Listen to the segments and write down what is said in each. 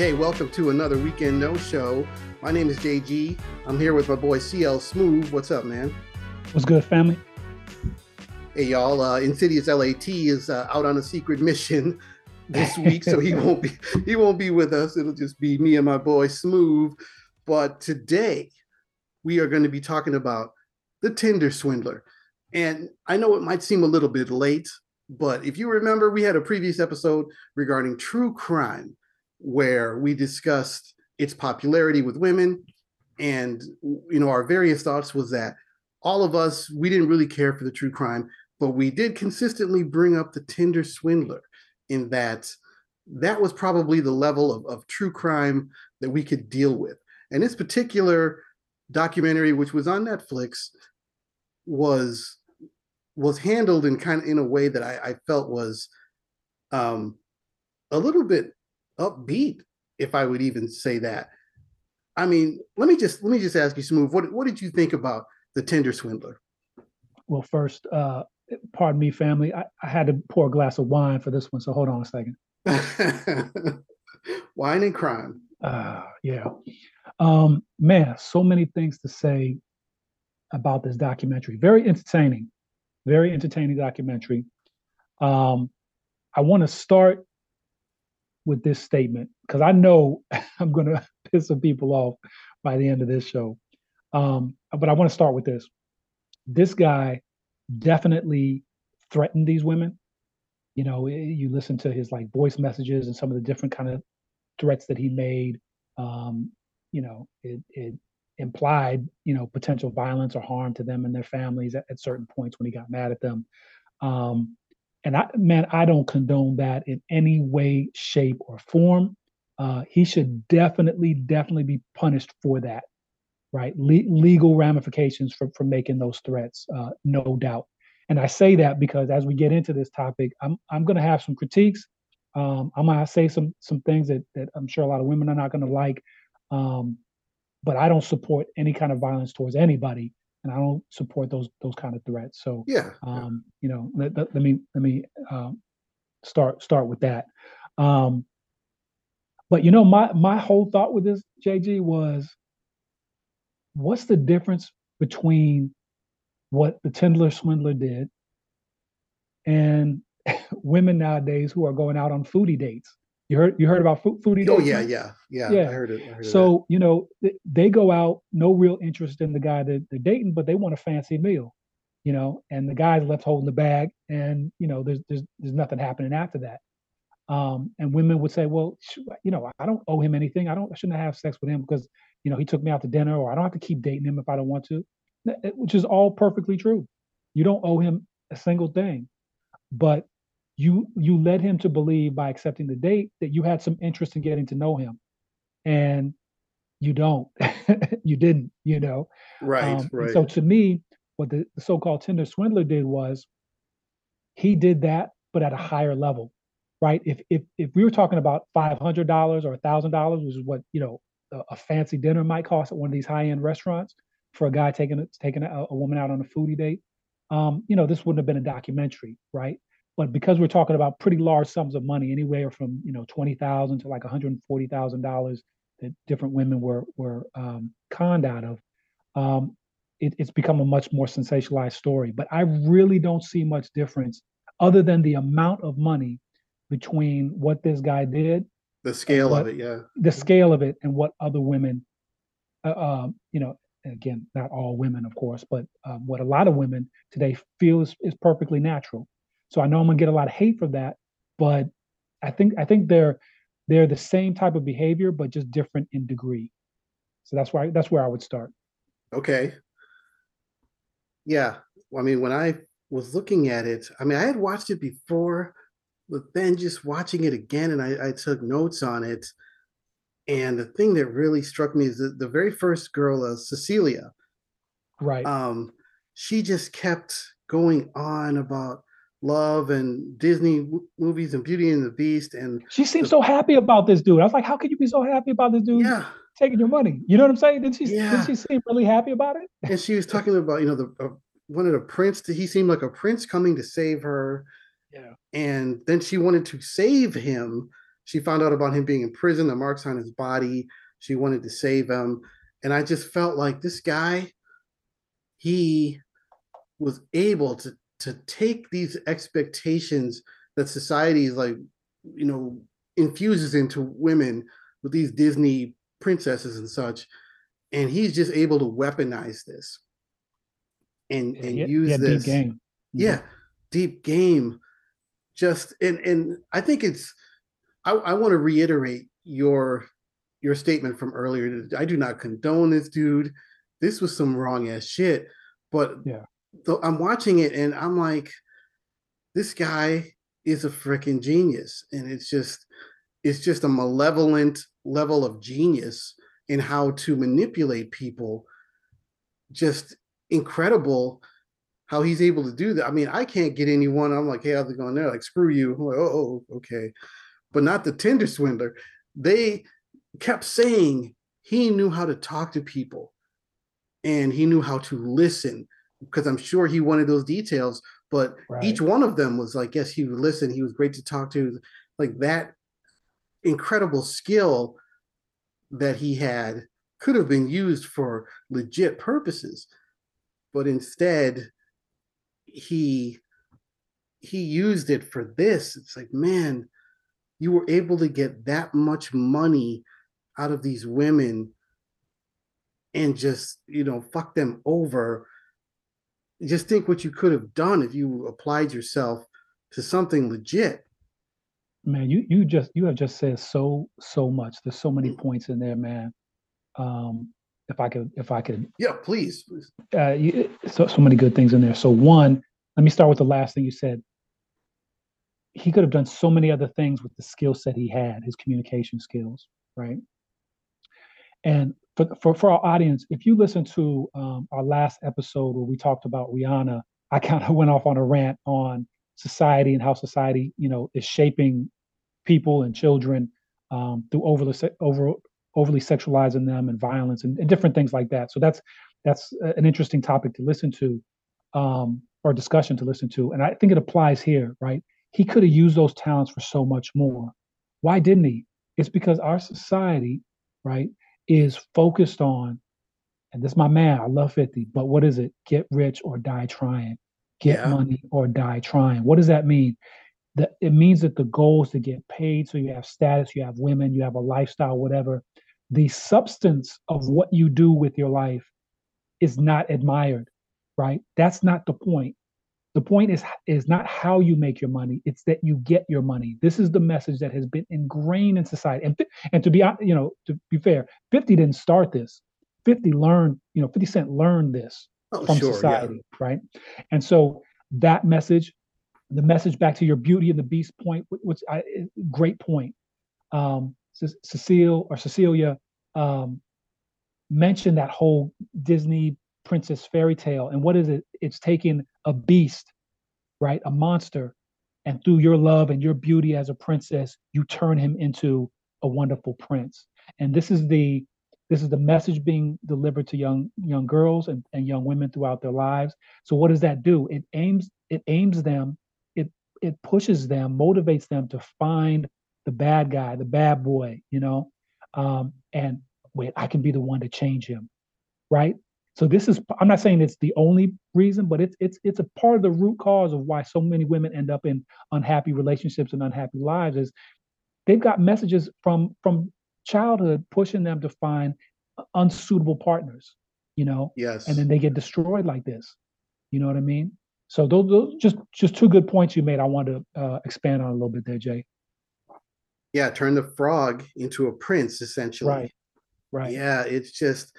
Okay, welcome to another weekend no show. My name is JG. I'm here with my boy CL Smooth. What's up, man? What's good, family? Hey, y'all. Uh, Insidious LAT is uh, out on a secret mission this week, so he won't be he won't be with us. It'll just be me and my boy Smooth. But today we are going to be talking about the Tinder swindler. And I know it might seem a little bit late, but if you remember, we had a previous episode regarding true crime where we discussed its popularity with women. And you know our various thoughts was that all of us we didn't really care for the true crime but we did consistently bring up the tinder swindler in that that was probably the level of, of true crime that we could deal with. And this particular documentary which was on netflix was was handled in kind of in a way that i, I felt was um a little bit upbeat, if I would even say that. I mean, let me just let me just ask you, Smooth, what what did you think about the Tinder swindler? Well, first, uh, pardon me, family. I, I had to pour a glass of wine for this one, so hold on a second. wine and crime. Uh, yeah. Um, man, so many things to say about this documentary. Very entertaining, very entertaining documentary. Um, I want to start with this statement because I know I'm going to piss some people off by the end of this show. Um, but I want to start with this. This guy definitely threatened these women. You know, eh, you listen to his like voice messages and some of the different kind of threats that he made. Um, you know, it, it implied, you know, potential violence or harm to them and their families at, at certain points when he got mad at them. Um, and I, man, I don't condone that in any way, shape, or form. Uh, he should definitely, definitely be punished for that, right? Le- legal ramifications for, for making those threats, uh, no doubt. And I say that because as we get into this topic, I'm I'm going to have some critiques. Um, I'm going to say some some things that that I'm sure a lot of women are not going to like. Um, but I don't support any kind of violence towards anybody and I don't support those those kind of threats. So yeah, um, you know, let, let, let, me let me um, start start with that. Um, but you know, my my whole thought with this JG was, what's the difference between what the Tinder swindler did and women nowadays who are going out on foodie dates? You heard you heard about foodie Oh yeah, yeah, yeah, yeah. I heard it. I heard so you know they go out, no real interest in the guy that they're dating, but they want a fancy meal, you know, and the guy's left holding the bag, and you know there's there's there's nothing happening after that. Um, and women would say, well, you know, I don't owe him anything. I don't I shouldn't have sex with him because you know he took me out to dinner, or I don't have to keep dating him if I don't want to, which is all perfectly true. You don't owe him a single thing, but you you led him to believe by accepting the date that you had some interest in getting to know him. And you don't you didn't you know? Right um, right so to me what the, the so-called tinder swindler did was he did that but at a higher level right? If if, if we were talking about $500 or $1000 which is what you know a, a, fancy dinner might cost at one of these high-end restaurants for a guy taking taking a, a woman out on a foodie date um, you know this wouldn't have been a documentary right but because we're talking about pretty large sums of money, anywhere from you know twenty thousand to like one hundred forty thousand dollars that different women were were um, conned out of, um, it, it's become a much more sensationalized story. But I really don't see much difference, other than the amount of money between what this guy did, the scale what, of it, yeah, the scale of it, and what other women, uh, uh, you know, again, not all women, of course, but um, what a lot of women today feel is, is perfectly natural. So I know I'm gonna get a lot of hate for that, but I think I think they're they're the same type of behavior, but just different in degree. So that's why that's where I would start. Okay. Yeah. Well, I mean, when I was looking at it, I mean, I had watched it before, but then just watching it again, and I, I took notes on it. And the thing that really struck me is that the very first girl, uh, Cecilia, right? Um, she just kept going on about love and Disney movies and Beauty and the Beast. And she seemed the, so happy about this dude. I was like, how could you be so happy about this dude yeah. taking your money? You know what I'm saying? Did she? Yeah. Did she seem really happy about it? And she was talking about, you know, the uh, wanted a prince. To, he seemed like a prince coming to save her. Yeah. And then she wanted to save him, she found out about him being in prison, the marks on his body. She wanted to save him. And I just felt like this guy, he was able to to take these expectations that society is like, you know, infuses into women with these Disney princesses and such, and he's just able to weaponize this and and yeah, use yeah, this. Deep game. Mm-hmm. Yeah, deep game. Just and and I think it's. I, I want to reiterate your your statement from earlier. I do not condone this dude. This was some wrong ass shit. But yeah, so I'm watching it and I'm like, this guy is a freaking genius, and it's just it's just a malevolent level of genius in how to manipulate people. Just incredible how he's able to do that. I mean, I can't get anyone. I'm like, hey, how's it going there? Like, screw you. I'm like, oh, oh, okay. But not the Tinder swindler. They kept saying he knew how to talk to people and he knew how to listen because I'm sure he wanted those details. But right. each one of them was like, yes, he would listen. He was great to talk to. Like that incredible skill that he had could have been used for legit purposes but instead he he used it for this it's like man you were able to get that much money out of these women and just you know fuck them over just think what you could have done if you applied yourself to something legit man you you just you have just said so so much there's so many mm. points in there man um if I could, if I could. Yeah, please. please. Uh, you, so so many good things in there. So one, let me start with the last thing you said. He could have done so many other things with the skill set he had, his communication skills, right? And for for for our audience, if you listen to um, our last episode where we talked about Rihanna, I kind of went off on a rant on society and how society, you know, is shaping people and children um, through overly over overly sexualizing them and violence and, and different things like that. So that's that's an interesting topic to listen to um, or discussion to listen to. And I think it applies here, right? He could have used those talents for so much more. Why didn't he? It's because our society, right, is focused on, and this is my man, I love 50, but what is it? Get rich or die trying. Get yeah. money or die trying. What does that mean? That it means that the goal is to get paid. So you have status, you have women, you have a lifestyle, whatever the substance of what you do with your life is not admired right that's not the point the point is is not how you make your money it's that you get your money this is the message that has been ingrained in society and and to be you know to be fair 50 didn't start this 50 learned you know 50 cent learned this oh, from sure, society yeah. right and so that message the message back to your beauty and the beast point which I, great point um Cecile or Cecilia um, mentioned that whole Disney princess fairy tale. And what is it? It's taking a beast, right? A monster. And through your love and your beauty as a princess, you turn him into a wonderful prince. And this is the this is the message being delivered to young young girls and, and young women throughout their lives. So what does that do? It aims it aims them, it it pushes them, motivates them to find the bad guy, the bad boy, you know, um, and wait, I can be the one to change him, right? So this is I'm not saying it's the only reason, but it's it's it's a part of the root cause of why so many women end up in unhappy relationships and unhappy lives is they've got messages from from childhood pushing them to find unsuitable partners, you know. Yes. And then they get destroyed like this. You know what I mean? So those, those just just two good points you made. I want to uh, expand on a little bit there, Jay yeah, turn the frog into a prince essentially. Right. Right. Yeah, it's just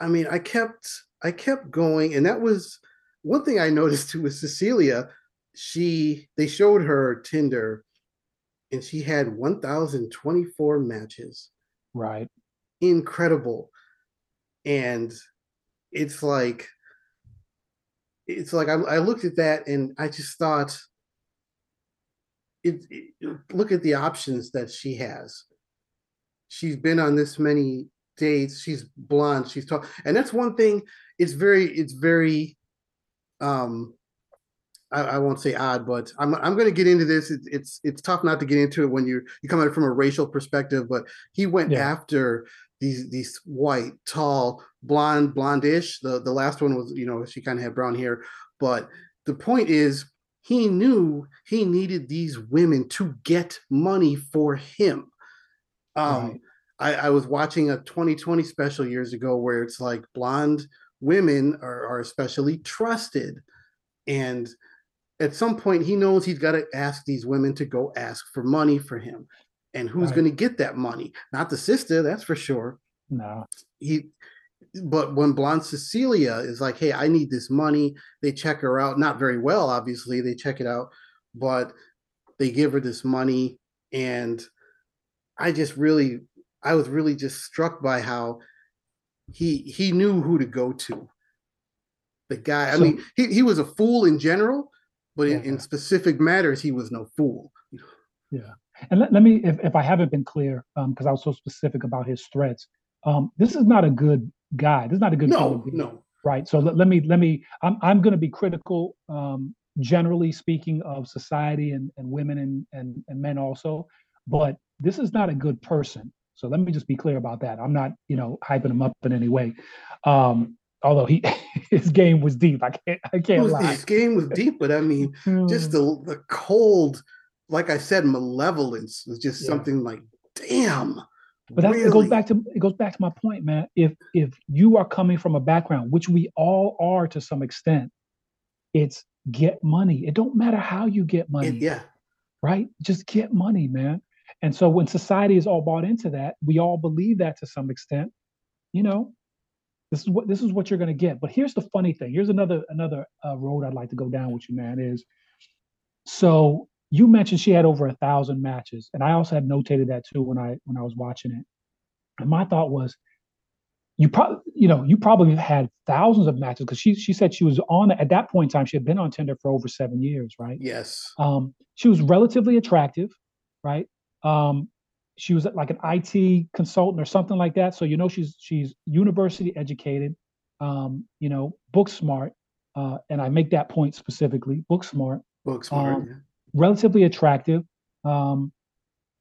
I mean, I kept I kept going and that was one thing I noticed too with Cecilia, she they showed her Tinder and she had 1024 matches. Right. Incredible. And it's like it's like I, I looked at that and I just thought it, it, look at the options that she has. She's been on this many dates. She's blonde. She's tall, and that's one thing. It's very, it's very, um, I, I, won't say odd, but I'm I'm going to get into this. It's it's it's tough not to get into it when you you come at it from a racial perspective. But he went yeah. after these these white, tall, blonde, blondish. The the last one was you know she kind of had brown hair, but the point is he knew he needed these women to get money for him. Um, right. I, I was watching a 2020 special years ago where it's like blonde women are, are especially trusted. And at some point he knows he's got to ask these women to go ask for money for him. And who's right. going to get that money? Not the sister that's for sure. No. He but when blonde cecilia is like hey i need this money they check her out. Not very well obviously they check it out but they give her this money. And i just really i was really just struck by how he he knew who to go to the guy i mean he, he was a fool in general but in, in specific matters, he was no fool. Yeah. And let, let me, if, if I haven't been clear, because um, I was so specific about his threats, um, this is not a good guy. This is not a good no, no. Right. So let, let me let me. I'm I'm going to be critical, um, generally speaking, of society and, and women and, and and men also, but this is not a good person. So let me just be clear about that. I'm not you know hyping him up in any way. Um, although he his game was deep. I can't I can't was, lie. His game was deep, but I mean, just the the cold, like I said, malevolence was just yeah. something like, damn. But that, really? it goes back to it goes back to my point, man. If if you are coming from a background, which we all are to some extent, it's get money. It don't matter how you get money. It, yeah. Right? Just get money, man. And so when society is all bought into that, we all believe that to some extent. You know, this is what this is what you're going to get. But here's the funny thing. Here's another another uh, road I'd like to go down with you, man. Is so you mentioned she had over a thousand matches, and I also had notated that too when I when I was watching it. And my thought was, you probably you know you probably had thousands of matches because she she said she was on at that point in time she had been on Tinder for over seven years, right? Yes. Um, she was relatively attractive, right? Um, she was like an IT consultant or something like that. So you know she's she's university educated, um, you know, book smart, uh, and I make that point specifically, book smart, book smart, um, yeah. relatively attractive, um,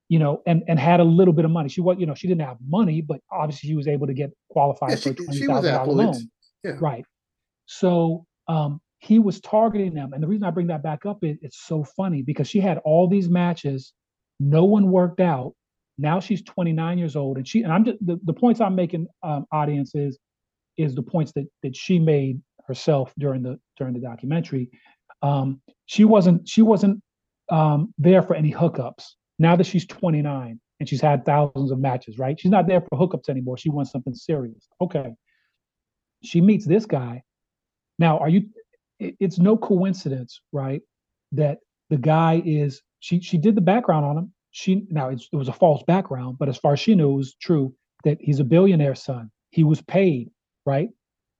you know, and and had a little bit of money. She was, you know, she didn't have money, but obviously she was able to get qualified yeah, for a twenty thousand dollar loan. Yeah. Right. So um, he was targeting them, and the reason I bring that back up is it's so funny because she had all these matches, no one worked out now she's 29 years old, and she and I'm just the, the points I'm making, um, audience is is the points that that she made herself during the during the documentary. Um, she wasn't she wasn't um, there for any hookups. Now that she's 29 and she's had thousands of matches, right? She's not there for hookups anymore. She wants something serious. Okay. She meets this guy. Now, are you? It's no coincidence, right, that the guy is. She she did the background on him she now it was a false background, but as far as she knew, it was true that he's a billionaire son. He was paid, right?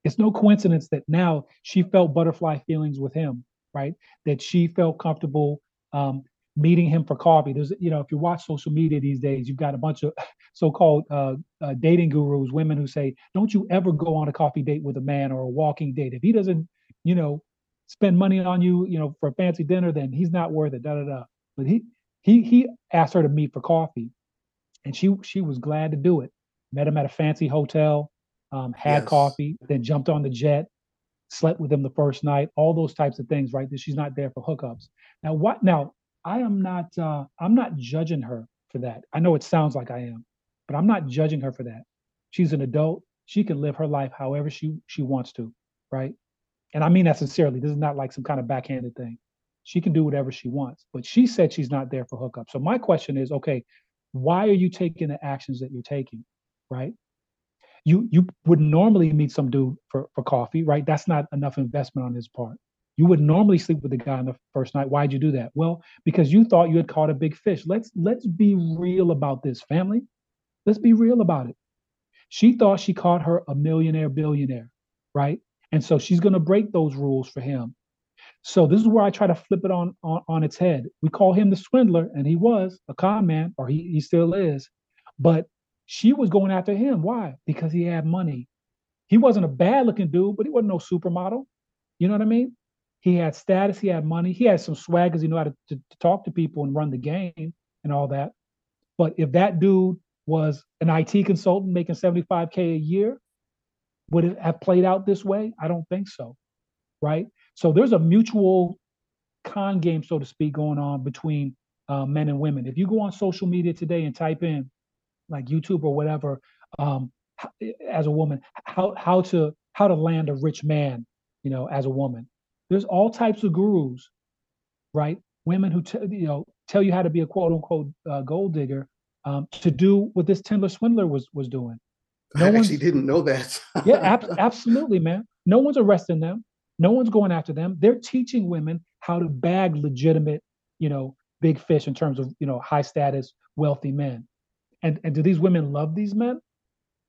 It's no coincidence that now she felt butterfly feelings with him, right? That she felt comfortable um, meeting him for coffee. There's, you know, if you watch social media these days, you've got a bunch of so-called uh, uh, dating gurus, women who say, "Don't you ever go on a coffee date with a man or a walking date if he doesn't, you know, spend money on you, you know, for a fancy dinner, then he's not worth it." Da da da. But he he he asked her to meet for coffee, and she she was glad to do it. Met him at a fancy hotel, um, had yes. coffee, then jumped on the jet, slept with him the first night. All those types of things, right? That she's not there for hookups. Now what? Now I am not uh, I'm not judging her for that. I know it sounds like I am, but I'm not judging her for that. She's an adult. She can live her life however she she wants to, right? And I mean that sincerely. This is not like some kind of backhanded thing. She can do whatever she wants. But she said she's not there for hookup. So my question is, okay, why are you taking the actions that you're taking? Right? You you would normally meet some dude for, for coffee, right? That's not enough investment on his part. You would normally sleep with the guy on the first night. Why'd you do that? Well, because you thought you had caught a big fish. Let's let's be real about this, family. Let's be real about it. She thought she caught her a millionaire billionaire, right? And so she's going to break those rules for him. So this is where I try to flip it on, on, on its head. We call him the swindler, and he was a con man, or he, he still is. But she was going after him. Why? Because he had money. He wasn't a bad looking dude, but he wasn't no supermodel. You know what I mean? he had status, he had money, he had some swag because he knew how to, to, to talk to people and run the game and all that. But if that dude was an IT consultant making 75K a year, would it have played out this way? I don't think so. Right. So there's a mutual con game, so to speak, going on between uh, men and women. If you go on social media today and type in like YouTube or whatever, um, as a woman, how how to how to land a rich man, you know, as a woman. There's all types of gurus, right? Women who t- you know tell you how to be a quote unquote uh, gold digger um, to do what this Tinder swindler was was doing. No I actually didn't know that. yeah, ab- absolutely, man. No one's arresting them. No one's going after them. They're teaching women how to bag legitimate, you know, big fish in terms of you know high status, wealthy men. And and do these women love these men?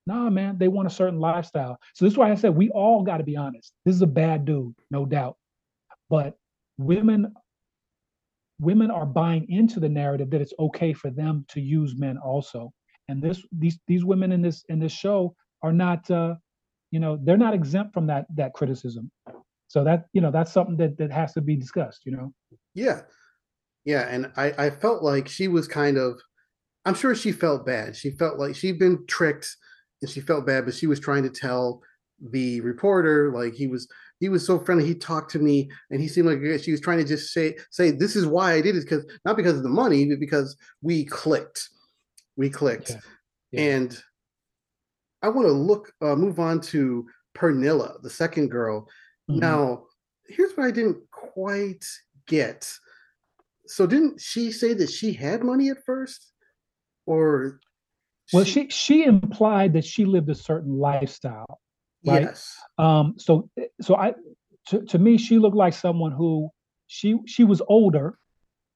Nah, man, they want a certain lifestyle. So this is why I said we all got to be honest. This is a bad dude, no doubt. But women women are buying into the narrative that it's okay for them to use men also. And this these these women in this in this show are not uh, you know, they're not exempt from that that criticism. So that, you know, that's something that that has to be discussed, you know. Yeah. Yeah, and I I felt like she was kind of I'm sure she felt bad. She felt like she'd been tricked and she felt bad, but she was trying to tell the reporter like he was he was so friendly. He talked to me, and he seemed like she was trying to just say say this is why I did it because not because of the money, but because we clicked, we clicked, yeah. Yeah. and I want to look uh, move on to Pernilla, the second girl. Mm-hmm. Now, here's what I didn't quite get. So, didn't she say that she had money at first, or? Well, she she implied that she lived a certain lifestyle right? Yes. Um, so so I to, to me she looked like someone who she she was older,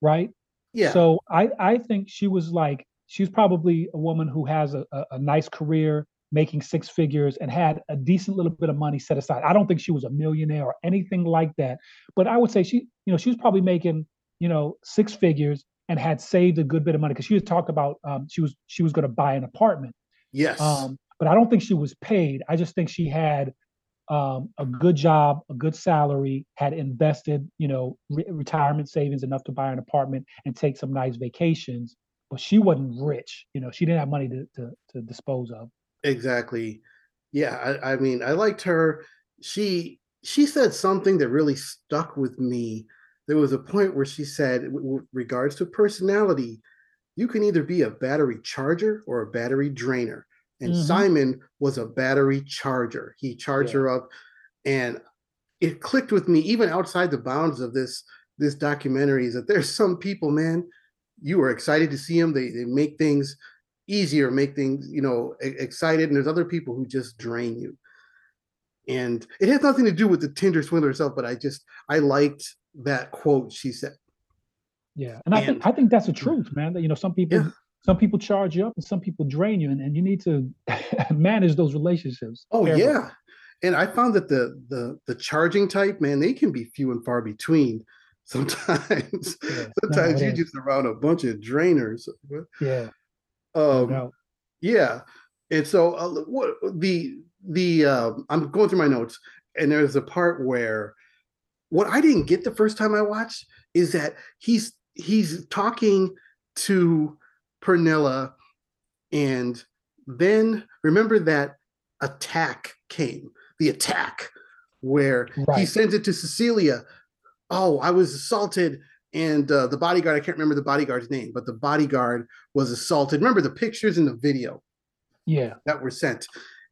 right? Yeah. So I I think she was like she's probably a woman who has a, a, a nice career making six figures and had a decent little bit of money set aside. I don't think she was a millionaire or anything like that, but I would say she, you know, she was probably making, you know, six figures and had saved a good bit of money because she was talked about um, she was she was going to buy an apartment. Yes. Um, but I don't think she was paid. I just think she had um, a good job, a good salary, had invested, you know, re- retirement savings enough to buy an apartment and take some nice vacations. But she wasn't rich, you know. She didn't have money to to, to dispose of. Exactly. Yeah, I, I mean, I liked her. She she said something that really stuck with me. There was a point where she said, with regards to personality, you can either be a battery charger or a battery drainer and mm-hmm. Simon was a battery charger. He charged yeah. her up, and it clicked with me even outside the bounds of this this documentary. Is that there's some people, man, you are excited to see them. They they make things easier, make things you know excited, and there's other people who just drain you. And it has nothing to do with the Tinder swindler herself, but I just I liked that quote she said. Yeah, and, and I think I think that's the hmm. truth, man. That you know some people yeah some people charge you up and some people drain you and, and you need to manage those relationships oh carefully. yeah and i found that the the the charging type man they can be few and far between sometimes yeah, sometimes no, you just around a bunch of drainers yeah um no. yeah and so uh, what the the uh, i'm going through my notes and there's a part where what i didn't get the first time i watched is that he's he's talking to Pernilla, and then remember that attack came, the attack where right. he sends it to Cecilia. Oh, I was assaulted, and uh, the bodyguard, I can't remember the bodyguard's name, but the bodyguard was assaulted. Remember the pictures in the video? Yeah. That were sent.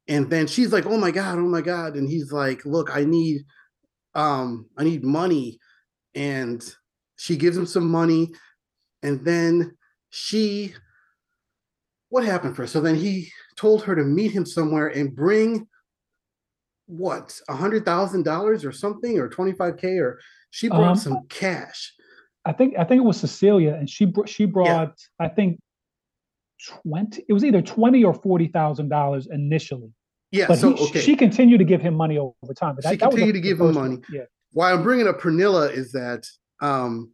And then she's like, "Oh my god, oh my god." And he's like, "Look, I need um I need money." And she gives him some money and then she what happened first? So then he told her to meet him somewhere and bring what a hundred thousand dollars or something or 25k or she brought um, some cash i think i think it was cecilia and she she brought yeah. i think 20 it was either 20 or 40 thousand dollars initially yeah but so he, okay. she continued to give him money over time but that, she continued to give him money one. yeah why i'm bringing up pernilla is that um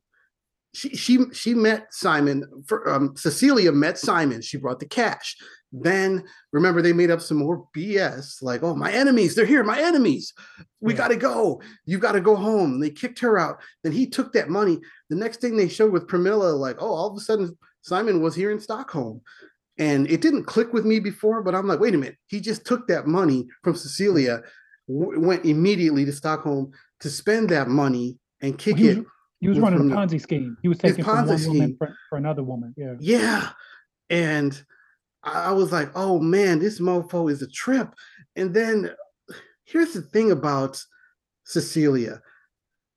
she she she met Simon. For, um, Cecilia met Simon. She brought the cash. Then remember they made up some more BS, like, oh, my enemies, they're here, my enemies. We yeah. gotta go. You gotta go home. they kicked her out. Then he took that money. The next thing they showed with Pernilla, like, oh, all of a sudden Simon was here in Stockholm. And it didn't click with me before, but I'm like, wait a minute. He just took that money from Cecilia, w- went immediately to Stockholm to spend that money and kick well, he it. He was running a Ponzi the, scheme. He was taking from one scheme. woman for, for another woman. Yeah. Yeah. And I was like, oh man, this mofo is a trip. And then here's the thing about Cecilia,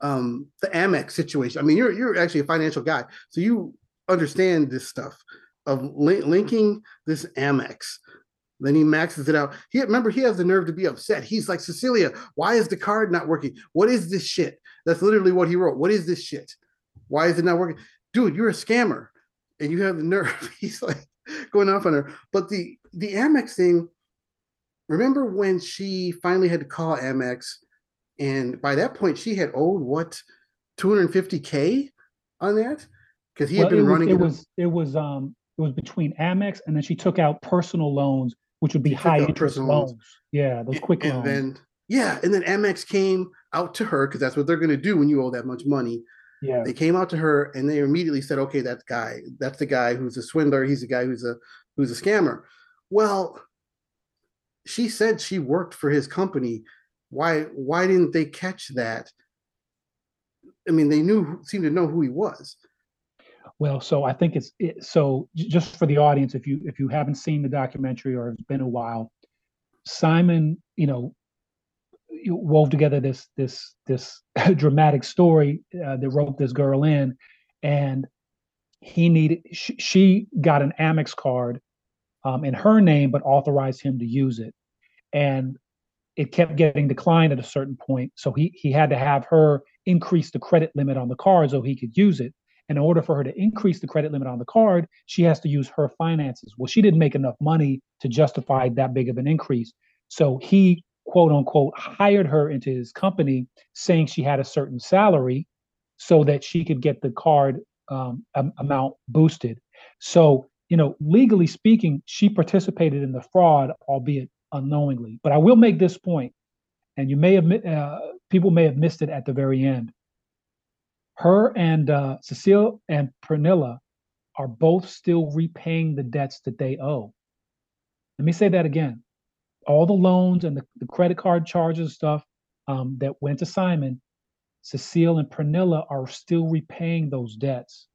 um, the Amex situation. I mean, you're you're actually a financial guy, so you understand this stuff of li- linking this Amex. Then he maxes it out. He remember he has the nerve to be upset. He's like, Cecilia, why is the card not working? What is this shit? That's literally what he wrote. What is this shit? Why is it not working? Dude, you're a scammer, and you have the nerve. He's like, going off on her. But the the Amex thing, remember when she finally had to call Amex, and by that point she had owed what 250k on that because he well, had been it running. Was, it was it was um it was between Amex and then she took out personal loans, which would be high interest loans. loans. Yeah, those quick and, loans. And then yeah, and then Amex came out to her because that's what they're going to do when you owe that much money. Yeah. They came out to her and they immediately said, okay, that guy, that's the guy who's a swindler. He's the guy who's a who's a scammer. Well, she said she worked for his company. Why why didn't they catch that? I mean, they knew seemed to know who he was. Well, so I think it's it, so just for the audience, if you if you haven't seen the documentary or it's been a while, Simon, you know, wove together this this this dramatic story uh, that wrote this girl in, and he needed she got an Amex card um, in her name, but authorized him to use it, and it kept getting declined at a certain point. So he he had to have her increase the credit limit on the card so he could use it. in order for her to increase the credit limit on the card, she has to use her finances. Well, she didn't make enough money to justify that big of an increase. So he quote unquote hired her into his company saying she had a certain salary so that she could get the card um, amount boosted so you know legally speaking she participated in the fraud albeit unknowingly but i will make this point and you may have uh, people may have missed it at the very end her and uh, cecile and pernilla are both still repaying the debts that they owe let me say that again all the loans and the, the credit card charges stuff um, that went to Simon, Cecile and Pernilla are still repaying those debts.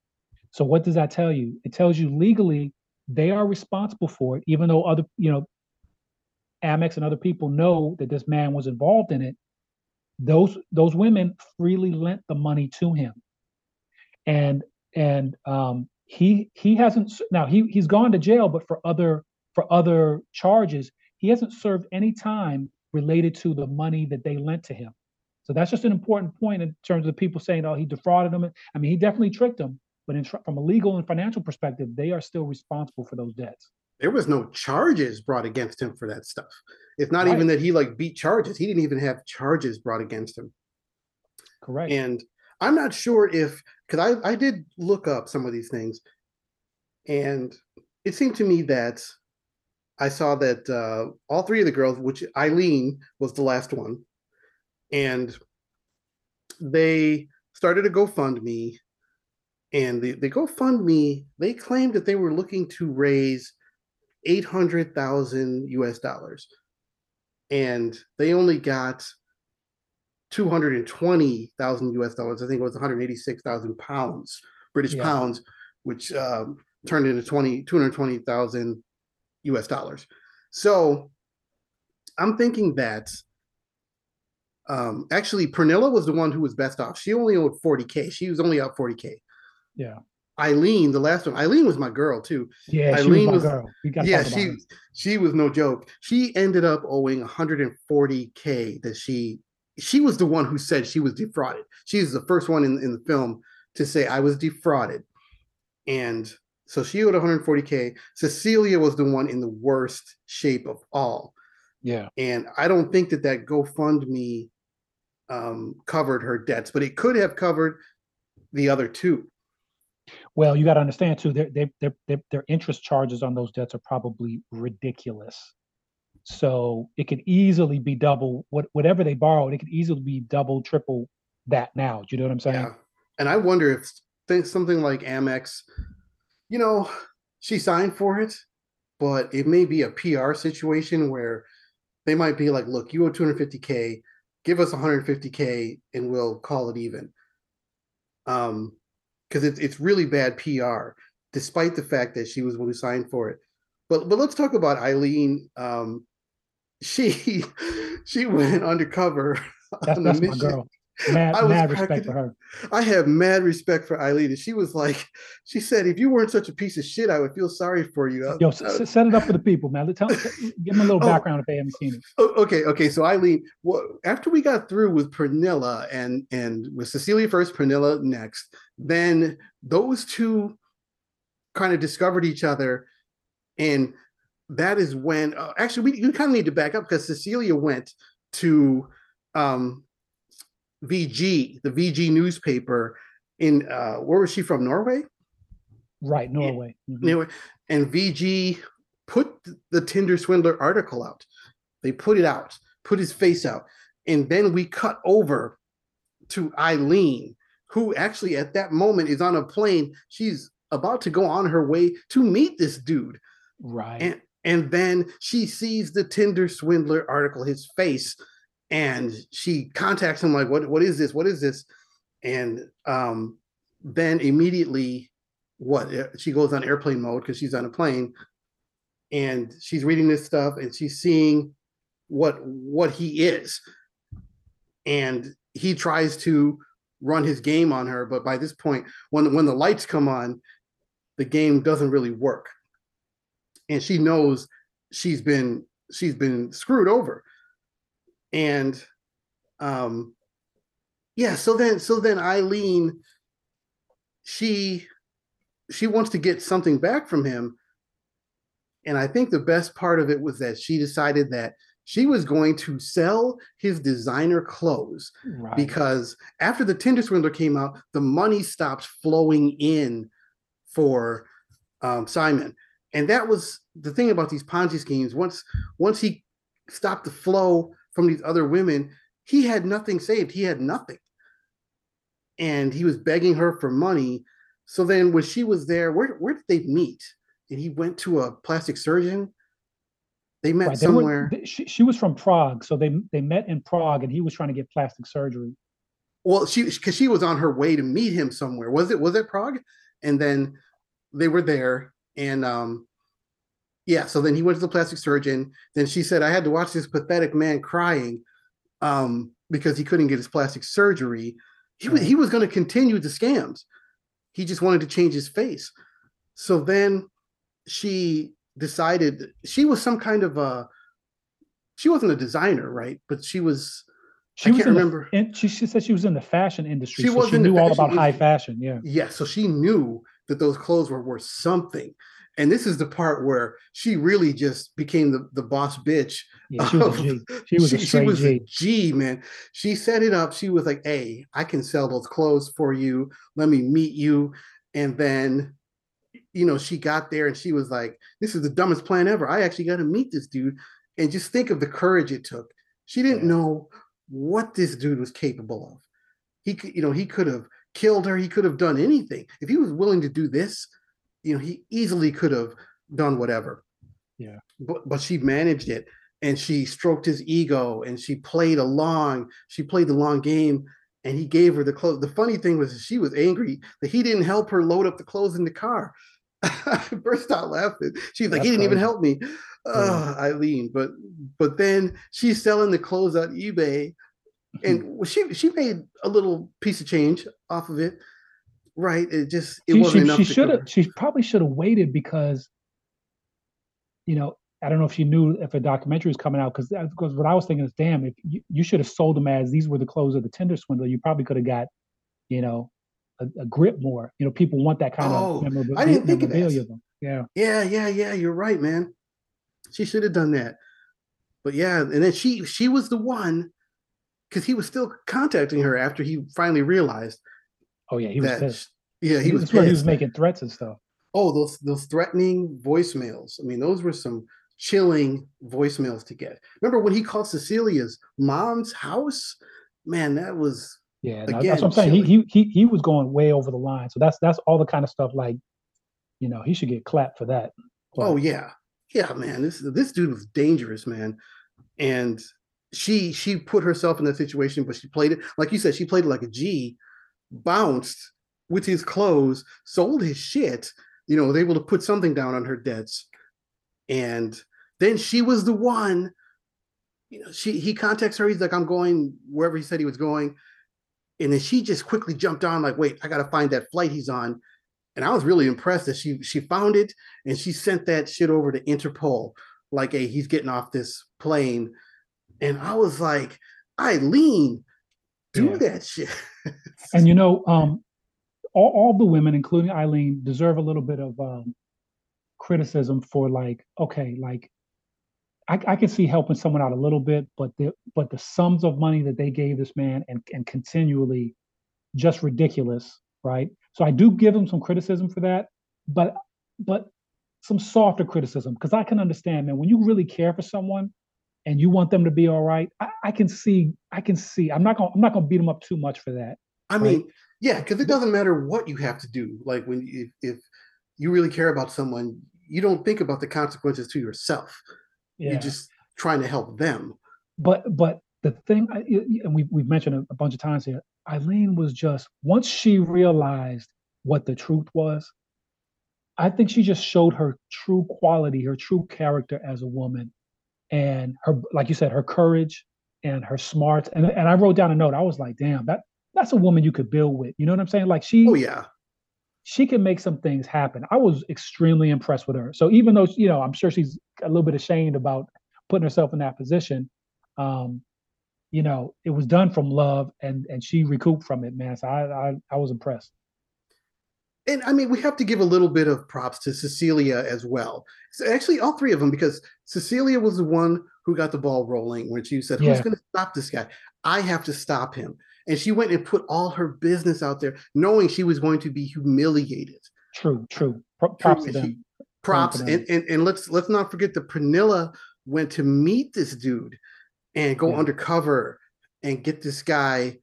So what does that tell you? It tells you legally they are responsible for it, even though other, you know, Amex and other people know that this man was involved in it. Those those women freely lent the money to him, and and um, he he hasn't now he he's gone to jail, but for other for other charges he hasn't served any time related to the money that they lent to him. So that's just an important point in terms of the people saying, "Oh, he defrauded them." I mean, he definitely tricked them, but in, from a legal and financial perspective, they are still responsible for those debts. There was no charges brought against him for that stuff. It's not right. even that he like beat charges. He didn't even have charges brought against him. Correct. And I'm not sure if because I I did look up some of these things, and it seemed to me that I saw that uh, all three of the girls, which Ayleen was the last one, and they started a GoFundMe. And the, the GoFundMe, they claimed that they were looking to raise 800,000 US dollars. And they only got 220,000 US dollars. I think it was 186,000 pounds, British yeah. pounds, which um, turned into 20, 220,000 US dollars. So I'm thinking that um, actually Pernilla was the one who was best off. She only owed 40K. She was only out 40K. Yeah. Ayleen, the last one, Ayleen was my girl too. Yeah, Ayleen was, my was yeah, she she was no joke. She ended up owing 140k that she she was the one who said she was defrauded. She's the first one in, in the film to say I was defrauded. And so she owed 140k. Cecilia was the one in the worst shape of all. Yeah. And I don't think that that GoFundMe um, covered her debts, but it could have covered the other two. Well, you got to understand too. Their, their their their interest charges on those debts are probably ridiculous. So it could easily be double what whatever they borrowed. It could easily be double, triple that now. Do you know what I'm saying? Yeah. And I wonder if think something like Amex, you know, she signed for it, but it may be a PR situation where they might be like, look, you owe 250K, give us 150K and we'll call it even. Um, because it's it's really bad PR, despite the fact that she was one who signed for it. But but let's talk about Ayleen. Um, she she went undercover. That's, that's my girl. Mad, mad respect for her. I have mad respect for Ayleen. She was like, she said, if you weren't such a piece of shit, I would feel sorry for you. Yo, s- set it up for the people, man. Let tell, give them a little oh, background if they haven't seen it. Okay, okay. So Ayleen, well, after we got through with Pernilla and and with Cecilia first, Pernilla next, then those two kind of discovered each other, and that is when uh, actually we, we kind of need to back up because Cecilia went to um VG, the VG newspaper in uh where was she from? Norway? Right, Norway. Mm-hmm. Anyway, and VG put the Tinder swindler article out. They put it out, put his face out. And then we cut over to Ayleen, who actually at that moment is on a plane. She's about to go on her way to meet this dude. Right. And and then she sees the Tinder swindler article, his face, and she contacts him like what what is this? What is this? And um then immediately what eh, she goes on airplane mode because she's on a plane and she's reading this stuff and she's seeing what what he is. And he tries to run his game on her but by this point when when the lights come on the game doesn't really work. And she knows she's been she's been screwed over and um yeah so then so then ayleen she she wants to get something back from him. And i think the best part of it was that she decided that she was going to sell his designer clothes right. because after the tinder swindler came out the money stopped flowing in for um, simon. And that was the thing about these ponzi schemes. Once once he stopped the flow from these other women, he had nothing saved. He had nothing. And he was begging her for money. So then when she was there, where, where did they meet? And he went to a plastic surgeon. They met right. somewhere. They were, she, she was from Prague. So they, they met in Prague and he was trying to get plastic surgery. Well, she because she was on her way to meet him somewhere. Was it was it Prague? And then they were there and um yeah, so then he went to the plastic surgeon. Then she said, I had to watch this pathetic man crying um, because he couldn't get his plastic surgery. He, right. he was going to continue the scams. He just wanted to change his face. So then she decided she was some kind of a, she wasn't a designer, right? But she was, she I was can't remember. The, she, she said she was in the fashion industry. She, so was she knew all about high fashion. Yeah. Yeah. So she knew that those clothes were worth something and this is the part where she really just became the, the boss bitch. Yeah, she was a G. She was, she, a, she was G. a G, man. She set it up. She was like, hey, I can sell those clothes for you. Let me meet you. And then, you know, she got there and she was like, this is the dumbest plan ever. I actually got to meet this dude. And just think of the courage it took. She didn't yeah. know what this dude was capable of. He could, you know, he could have killed her. He could have done anything. If he was willing to do this, you know, he easily could have done whatever. Yeah. But but she managed it and she stroked his ego and she played along. She played the long game and he gave her the clothes. The funny thing was she was angry that he didn't help her load up the clothes in the car. I burst out laughing. She's like, That's he didn't even help me. Oh, Ayleen. But but then she's selling the clothes on eBay and she she made a little piece of change off of it right? It just it she, wasn't she, enough. She should have. She probably should have waited because, you know, I don't know if she knew if a documentary was coming out because because what I was thinking is, damn, if you, you should have sold them as these were the clothes of the Tinder swindler, you probably could have got, you know, a, a, grip more. You know, people want that kind oh, of memorabilia. I didn't think of that. Yeah. Yeah, yeah, yeah. You're right, man. She should have done that. But yeah, and then she she was the one because he was still contacting her after he finally realized Oh yeah, he was pissed. Yeah, he was. That's where he was making threats and stuff. Oh, those those threatening voicemails. I mean, those were some chilling voicemails to get. Remember when he called Cecilia's mom's house? Man, that was yeah. Again, that's what I'm saying. He, he he he was going way over the line. So that's that's all the kind of stuff like, you know, he should get clapped for that. But, oh yeah, yeah, man. This this dude was dangerous, man. And she she put herself in that situation, but she played it like you said. She played it like a G, bounced with his clothes, sold his shit. You know, was able to put something down on her debts, and then she was the one. You know, she he contacts her. He's like, "I'm going wherever he said he was going," and then she just quickly jumped on, like, "Wait, I got to find that flight he's on." And I was really impressed that she she found it and she sent that shit over to Interpol, like, "Hey, he's getting off this plane." And I was like, Ayleen, do yeah. that shit. and you know, um, all, all the women, including Ayleen, deserve a little bit of um, criticism for like, okay, like I, I can see helping someone out a little bit, but the but the sums of money that they gave this man and and continually just ridiculous, right? So I do give them some criticism for that, but but some softer criticism because I can understand, man, when you really care for someone, and you want them to be all right, I, I can see, I can see. I'm not gonna, I'm not gonna beat them up too much for that. I right? mean, yeah, because it doesn't matter what you have to do. Like when if, if you really care about someone, you don't think about the consequences to yourself. Yeah. You're just trying to help them. But but the thing, and we we've mentioned a bunch of times here, Ayleen was just once she realized what the truth was, I think she just showed her true quality, her true character as a woman and her like you said her courage and her smarts and, and i wrote down a note i was like damn that that's a woman you could build with you know what i'm saying? Like she oh yeah. she can make some things happen. I was extremely impressed with her. So even though you know i'm sure she's a little bit ashamed about putting herself in that position um you know it was done from love and and she recouped from it man. So i i, I was impressed and I mean, we have to give a little bit of props to Cecilia as well. So actually, all three of them, because Cecilia was the one who got the ball rolling when she said, "Who's going to stop this guy? I have to stop him." And she went and put all her business out there, knowing she was going to be humiliated. True, true. Props to them. Props, and, and and let's let's not forget that Pernilla went to meet this dude and go yeah. undercover and get this guy.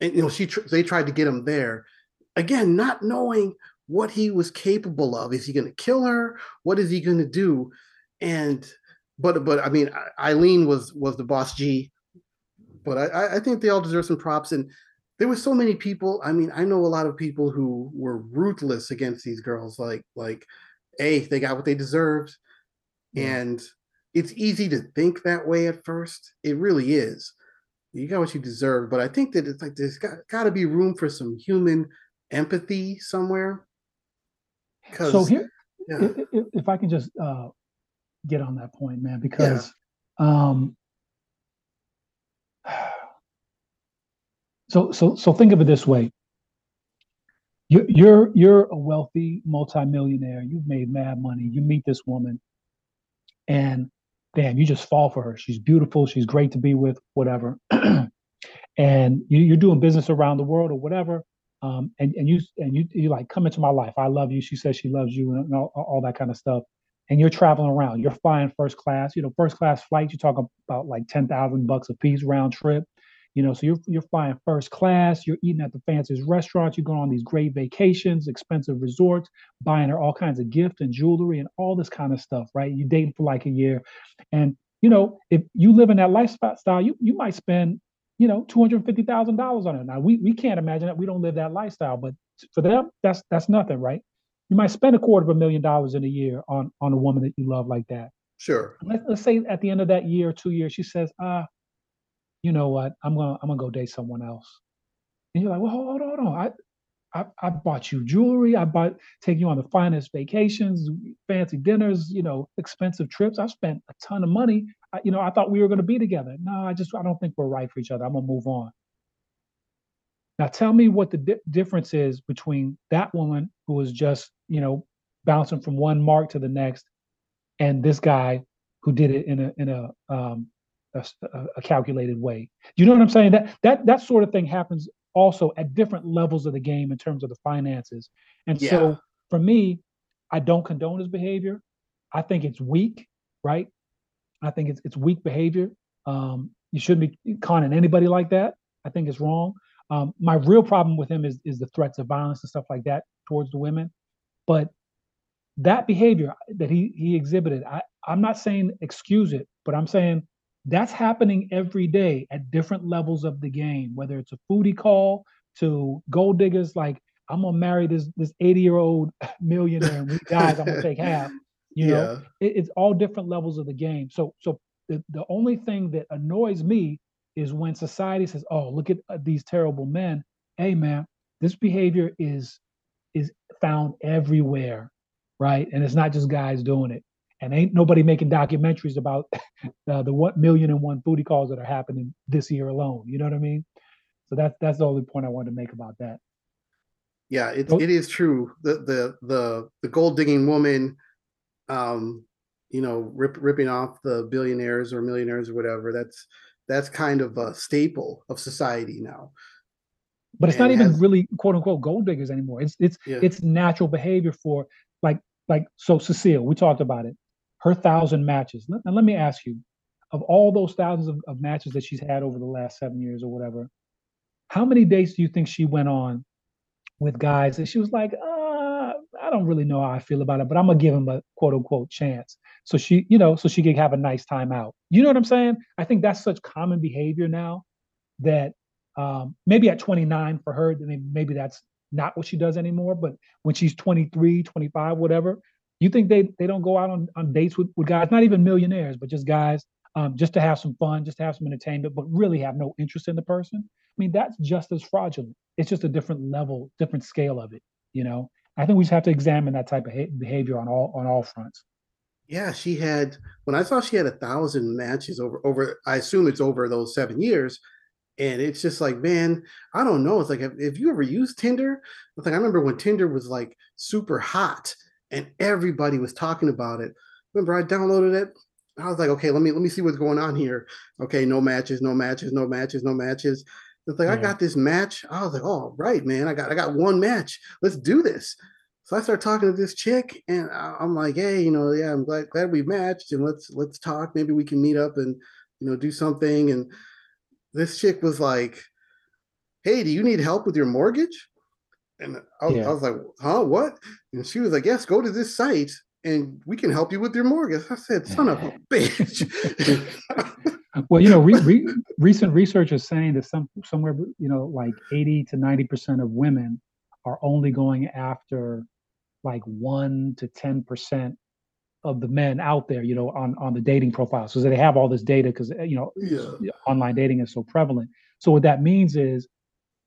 And you know, she tr- they tried to get him there again, not knowing what he was capable of. Is he going to kill her? What is he going to do? And but but I mean, Ayleen was was the boss G, but I I think they all deserve some props. And there were so many people. I mean, I know a lot of people who were ruthless against these girls. Like like, a they got what they deserved, yeah. and it's easy to think that way at first. It really is. You got what you deserve, but I think that it's like there's got, got to be room for some human empathy somewhere. So here, yeah. if, if, I can just uh, get on that point, man, because yeah. um, so so so think of it this way. You're you're you're a wealthy multimillionaire. You've made mad money. You meet this woman, and damn, you just fall for her. She's beautiful. She's great to be with. Whatever. and you, are doing business around the world or whatever um, and and you and you you like come into my life. I love you. She says she loves you, and all, all that kind of stuff. And you're traveling around. You're flying first class. You know, first class flights. You talk about like ten thousand bucks a piece round trip. You know, so you're you're flying first class. You're eating at the fanciest restaurants. You're going on these great vacations, expensive resorts, buying her all kinds of gifts and jewelry and all this kind of stuff. Right? You dating for like a year, and you know, if you live in that lifestyle, you you might spend you know, two hundred fifty thousand dollars on it. Now we we can't imagine that. We don't live that lifestyle, but for them, that's that's nothing, right? You might spend a quarter of a million dollars in a year on on a woman that you love like that. Sure. Let, us say at the end of that year or two years, she says, "Ah, you know what? I'm gonna I'm gonna go date someone else." And you're like, "Well, hold on, hold on. I I, I bought you jewelry. I bought take you on the finest vacations, fancy dinners, you know, expensive trips. I spent a ton of money. I, you know, I thought we were going to be together. No, I just I don't think we're right for each other. I'm gonna move on. Now, tell me what the di- difference is between that woman who was just you know bouncing from one mark to the next, and this guy who did it in a in a um, a, a calculated way. You know what I'm saying? That that that sort of thing happens also at different levels of the game in terms of the finances. And Yeah. so for me, I don't condone his behavior. I think it's weak, right? I think it's it's weak behavior. Um, you shouldn't be conning anybody like that. I think it's wrong. Um, my real problem with him is is the threats of violence and stuff like that towards the women. But that behavior that he he exhibited, I, I'm not saying excuse it, but I'm saying that's happening every day at different levels of the game, whether it's a foodie call to gold diggers like I'm gonna marry this this 80 year old millionaire and we guys I'm gonna take half. You know, it, it's all different levels of the game. So so the, the only thing that annoys me is when society says, "Oh, look at uh, these terrible men." Hey, man, this behavior is is found everywhere, right? And it's not just guys doing it. And ain't nobody making documentaries about uh, the one million and one booty calls that are happening this year alone. You know what I mean? So that's that's the only point I wanted to make about that. Yeah, it, Oh, it is true. The the the the gold digging woman, um, you know, rip, ripping off the billionaires or millionaires or whatever. That's that's kind of a staple of society now. but it's not even as really quote unquote gold diggers anymore. It's it's yeah, it's natural behavior for like like so Cecile, we talked about it. Her thousand matches. And let me ask you, of all those thousands of, of matches that she's had over the last seven years or whatever, how many dates do you think she went on with guys that she was like, uh, I don't really know how I feel about it, but I'm gonna give him a quote unquote chance. So she, you know, so she could have a nice time out. You know what I'm saying? I think that's such common behavior now that um, maybe at 29 for her, maybe that's not what she does anymore. But when she's 23, 25, whatever, you think they they don't go out on, on dates with, with guys, not even millionaires, but just guys, um, just to have some fun, just to have some entertainment, but really have no interest in the person. I mean, that's just as fraudulent. It's just a different level, different scale of it. You know, I think we just have to examine that type of ha- behavior on all on all fronts. yeah. She had when I saw she had a thousand matches over over. I assume it's over those seven years. And it's just like, man, I don't know. It's like, have you ever used Tinder? Like, I remember when Tinder was like super hot and everybody was talking about it. Remember, I downloaded it. I was like, okay, let me let me see what's going on here. Okay, no matches, no matches, no matches, no matches. It's like I got this match. I was like, oh right, man, I got I got one match. Let's do this. So I start talking to this chick, and I'm like, hey, you know, yeah, I'm glad glad we matched, and let's let's talk. Maybe we can meet up and you know do something. And this chick was like, hey, do you need help with your mortgage? And I was, I was like, huh, what? And she was like, yes, go to this site and we can help you with your mortgage. I said, son of a bitch. Well, you know, re, re, recent research is saying that some somewhere, you know, like 80 to 90 percent of women are only going after like one to 10 percent of the men out there, you know, on on the dating profile. So they have all this data because uh, you know yeah. online dating is so prevalent. So what that means is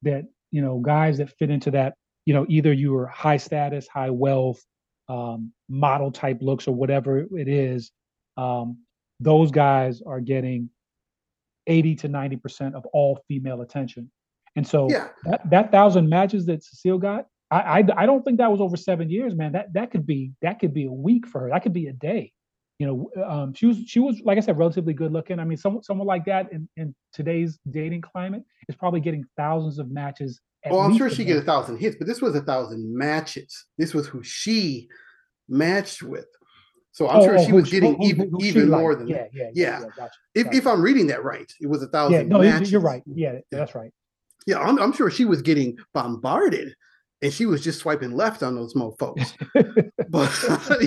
that you know guys that fit into that, you know, either you are high status, high wealth, um, model type looks, or whatever it is. Um, those guys are getting 80 to 90 percent of all female attention. And so Yeah. that that thousand matches that Cecile got, I, I I don't think that was over seven years, man. That that could be that could be a week for her. That could be a day. You know, um, she was she was like I said, relatively good looking. I mean, someone someone like that in, in today's dating climate is probably getting thousands of matches. At Well, I'm sure she get a thousand hits, but this was a thousand matches. This was who she matched with. So I'm Oh, sure oh, she was she- getting who- even who even liked. more than yeah, that. yeah, yeah, Yeah. yeah, gotcha. If gotcha. if I'm reading that right, it was a thousand. Yeah, no, matches. you're right. Yeah, that's right. Yeah, I'm, I'm sure she was getting bombarded and she was just swiping left on those mofos. But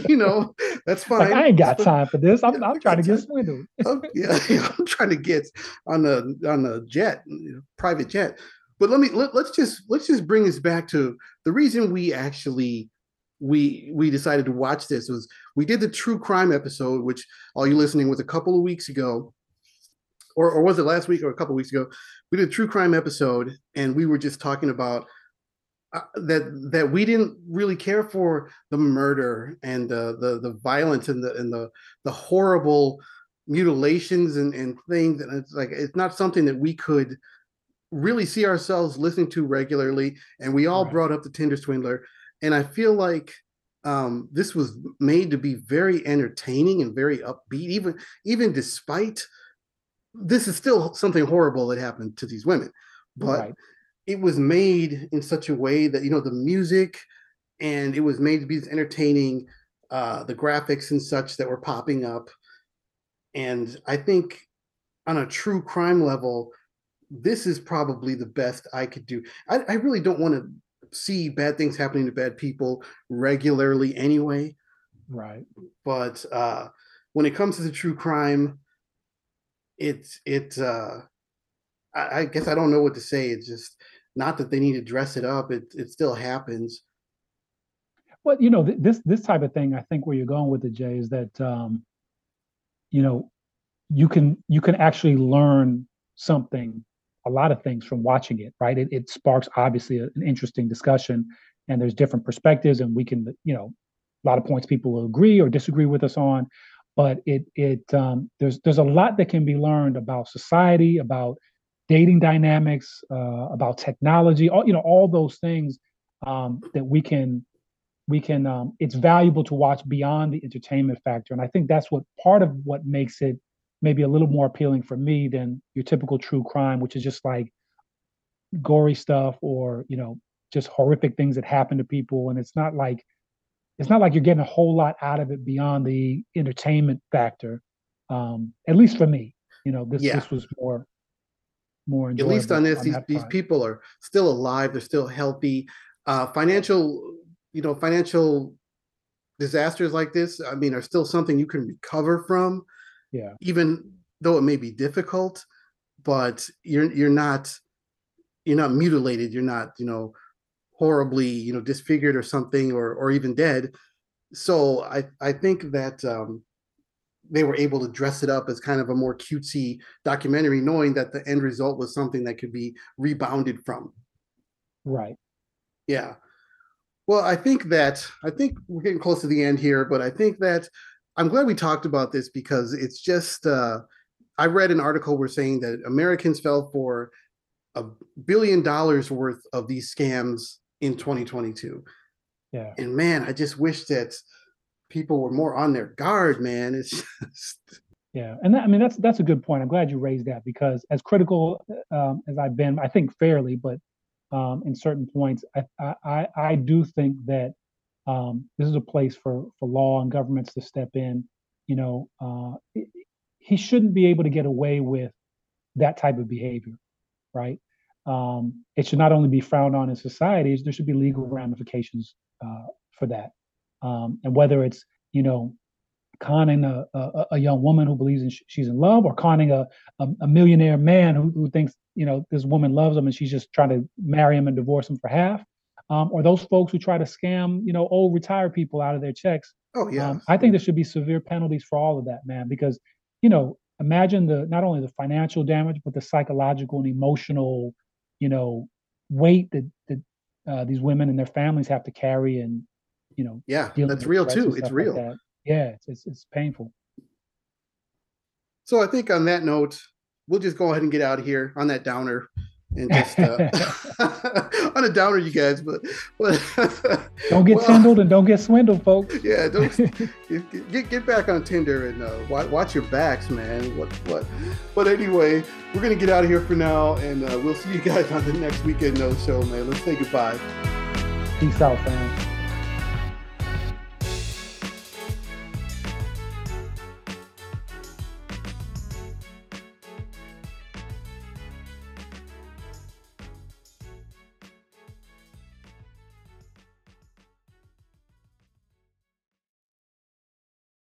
you know, that's fine. Like I ain't got time for this. I'm, I'm trying to get swindled. Oh, yeah, yeah, I'm trying to get on the on the jet, private jet. But let me let, let's just let's just bring this back to the reason we actually we we decided to watch this was we did the true crime episode, which all you listening was a couple of weeks ago, or or was it last week or a couple of weeks ago? We did a true crime episode, and we were just talking about that that we didn't really care for the murder and the the the violence and the and the the horrible mutilations and, and things and it's like it's not something that we could really see ourselves listening to regularly and we all Right. brought up the tinder swindler and i feel like um, this was made to be very entertaining and very upbeat even even despite this is still something horrible that happened to these women but Right. It was made in such a way that you know the music and it was made to be entertaining uh the graphics and such that were popping up. And i think on a true crime level this is probably the best i could do. I, I really don't want to see bad things happening to bad people regularly anyway. Right. But uh when it comes to the true crime it's it uh I, I guess i don't know what to say. It's just not that they need to dress it up it it still happens. Well you know th- this this type of thing i think where you're going with it jay is that um you know you can you can actually learn something a lot of things from watching it right? It, it sparks obviously a, an interesting discussion and there's different perspectives and we can you know a lot of points people will agree or disagree with us on but it it um, there's there's a lot that can be learned about society about dating dynamics uh, about technology all you know all those things um, that we can we can um, it's valuable to watch beyond the entertainment factor. And i think that's what part of what makes it maybe a little more appealing for me than your typical true crime which is just like gory stuff or you know just horrific things that happen to people. And it's not like it's not like you're getting a whole lot out of it beyond the entertainment factor um at least for me. You know this Yeah. this was more more at least on this these, that these people are still alive they're still healthy. Uh financial you know financial disasters like this i mean are still something you can recover from yeah. even though it may be difficult but you're you're not you're not mutilated you're not you know horribly you know disfigured or something or or even dead. So i i think that um they were able to dress it up as kind of a more cutesy documentary knowing that the end result was something that could be rebounded from. Right. Yeah. Well i think that i think we're getting close to the end here but i think that i'm glad we talked about this because it's just uh i read an article where saying that americans fell for a billion dollars worth of these scams in 2022 yeah. And man i just wish that people were more on their guard man it's just Yeah, and that, I mean that's that's a good point. I'm glad you raised that because as critical um, as I've been, I think fairly, but um, in certain points, I, I I do think that um, this is a place for for law and governments to step in. You know, uh, he shouldn't be able to get away with that type of behavior, right? Um, it should not only be frowned on in society; there should be legal ramifications uh, for that. Um, and whether it's you know conning a, a, a young woman who believes in sh- she's in love or conning a, a, a millionaire man who, who thinks you know this woman loves him and she's just trying to marry him and divorce him for half. Um, or those folks who try to scam you know old retired people out of their checks. Oh yeah. Um, i think there should be severe penalties for all of that man because you know imagine the not only the financial damage but the psychological and emotional you know weight that, that uh, these women and their families have to carry and you know yeah that's real too it's stuff like real yeah it's, it's it's painful So I think on that note, we'll just go ahead and get out of here on that downer and just uh, on a downer, you guys. But, but Don't get well, tindled and don't get swindled, folks. Yeah, don't get, get get back on Tinder and uh, watch, watch your backs, man. What what? But anyway, we're gonna get out of here for now, and uh, we'll see you guys on the next weekend no show, man. Let's say goodbye. Peace out, fam.